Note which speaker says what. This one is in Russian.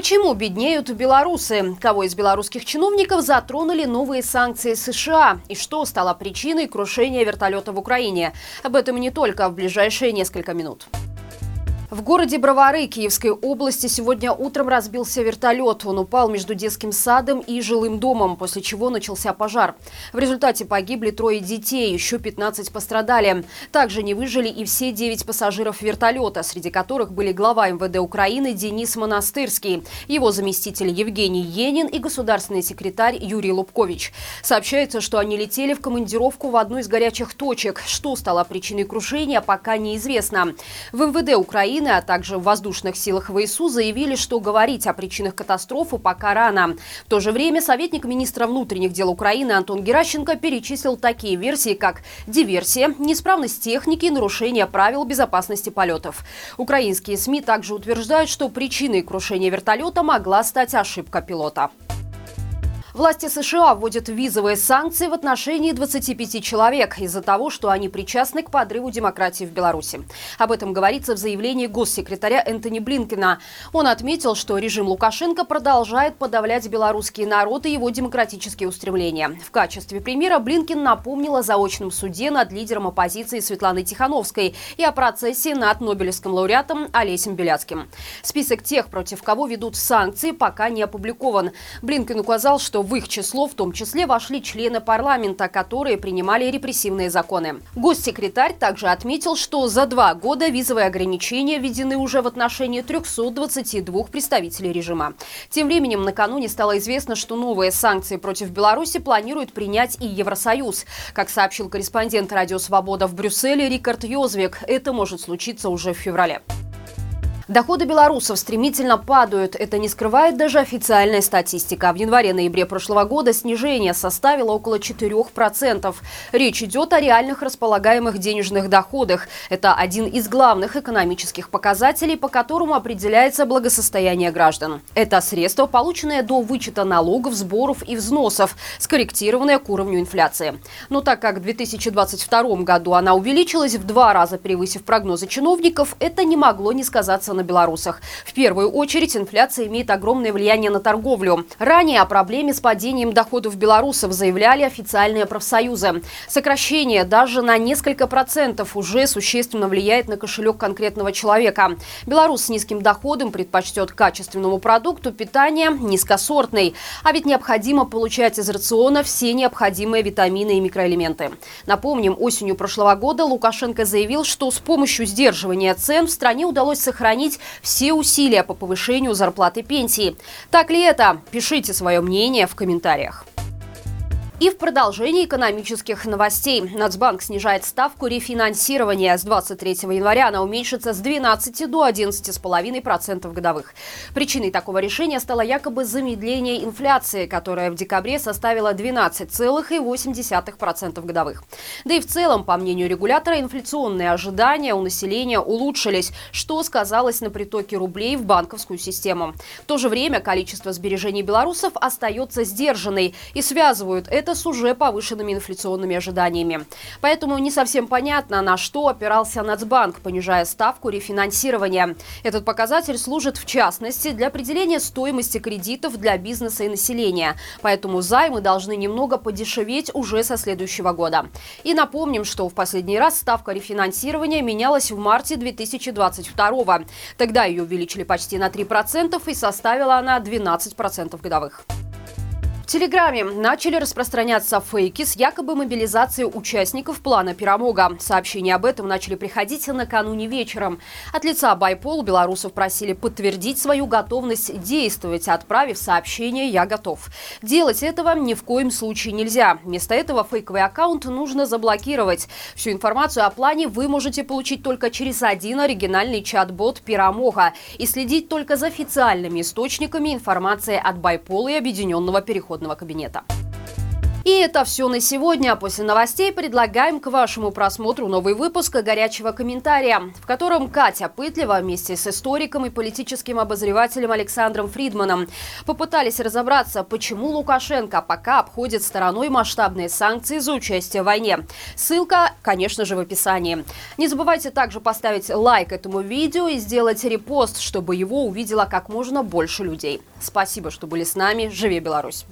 Speaker 1: Почему беднеют белорусы? Кого из белорусских чиновников затронули новые санкции США? И что стало причиной крушения вертолета в Украине? Об этом не только в ближайшие несколько минут. В городе Бровары Киевской области сегодня утром разбился вертолет. Он упал между детским садом и жилым домом, после чего начался пожар. В результате погибли трое детей, еще 15 пострадали. Также не выжили и все 9 пассажиров вертолета, среди которых были глава МВД Украины Денис Монастырский, его заместитель Евгений Енин и государственный секретарь Юрий Лубкович. Сообщается, что они летели в командировку в одну из горячих точек. Что стало причиной крушения, пока неизвестно. В МВД Украины Украины, а также в воздушных силах ВСУ заявили, что говорить о причинах катастрофы пока рано. В то же время советник министра внутренних дел Украины Антон Геращенко перечислил такие версии, как диверсия, неисправность техники и нарушение правил безопасности полетов. Украинские СМИ также утверждают, что причиной крушения вертолета могла стать ошибка пилота. Власти США вводят визовые санкции в отношении 25 человек из-за того, что они причастны к подрыву демократии в Беларуси. Об этом говорится в заявлении госсекретаря Энтони Блинкина. Он отметил, что режим Лукашенко продолжает подавлять белорусский народ и его демократические устремления. В качестве примера Блинкин напомнил о заочном суде над лидером оппозиции Светланой Тихановской и о процессе над Нобелевским лауреатом Олесем Беляцким. Список тех, против кого ведут санкции, пока не опубликован. Блинкин указал, что что в их число в том числе вошли члены парламента, которые принимали репрессивные законы. Госсекретарь также отметил, что за два года визовые ограничения введены уже в отношении 322 представителей режима. Тем временем накануне стало известно, что новые санкции против Беларуси планирует принять и Евросоюз. Как сообщил корреспондент «Радио Свобода» в Брюсселе Рикард Йозвик, это может случиться уже в феврале. Доходы белорусов стремительно падают. Это не скрывает даже официальная статистика. В январе-ноябре прошлого года снижение составило около 4%. Речь идет о реальных располагаемых денежных доходах. Это один из главных экономических показателей, по которому определяется благосостояние граждан. Это средства, полученные до вычета налогов, сборов и взносов, скорректированные к уровню инфляции. Но так как в 2022 году она увеличилась в два раза, превысив прогнозы чиновников, это не могло не сказаться на на белорусах. В первую очередь инфляция имеет огромное влияние на торговлю. Ранее о проблеме с падением доходов белорусов заявляли официальные профсоюзы. Сокращение даже на несколько процентов уже существенно влияет на кошелек конкретного человека. Белорус с низким доходом предпочтет качественному продукту питания низкосортный. А ведь необходимо получать из рациона все необходимые витамины и микроэлементы. Напомним, осенью прошлого года Лукашенко заявил, что с помощью сдерживания цен в стране удалось сохранить объединить все усилия по повышению зарплаты пенсии. Так ли это? Пишите свое мнение в комментариях. И в продолжении экономических новостей. Нацбанк снижает ставку рефинансирования. С 23 января она уменьшится с 12 до 11,5% годовых. Причиной такого решения стало якобы замедление инфляции, которая в декабре составила 12,8% годовых. Да и в целом, по мнению регулятора, инфляционные ожидания у населения улучшились, что сказалось на притоке рублей в банковскую систему. В то же время количество сбережений белорусов остается сдержанной и связывают это это с уже повышенными инфляционными ожиданиями. Поэтому не совсем понятно, на что опирался Нацбанк, понижая ставку рефинансирования. Этот показатель служит в частности для определения стоимости кредитов для бизнеса и населения. Поэтому займы должны немного подешеветь уже со следующего года. И напомним, что в последний раз ставка рефинансирования менялась в марте 2022 Тогда ее увеличили почти на 3% и составила она 12% годовых. Телеграме начали распространяться фейки с якобы мобилизацией участников плана «Пирамога». Сообщения об этом начали приходить накануне вечером. От лица Байпол белорусов просили подтвердить свою готовность действовать, отправив сообщение «Я готов». Делать этого ни в коем случае нельзя. Вместо этого фейковый аккаунт нужно заблокировать. Всю информацию о плане вы можете получить только через один оригинальный чат-бот «Пирамога» и следить только за официальными источниками информации от Байпола и Объединенного перехода народного кабинета. И это все на сегодня. После новостей предлагаем к вашему просмотру новый выпуск горячего комментария, в котором Катя Пытлева вместе с историком и политическим обозревателем Александром Фридманом попытались разобраться, почему Лукашенко пока обходит стороной масштабные санкции за участие в войне. Ссылка конечно же, в описании. Не забывайте также поставить лайк этому видео и сделать репост, чтобы его увидело как можно больше людей. Спасибо, что были с нами. Живи Беларусь!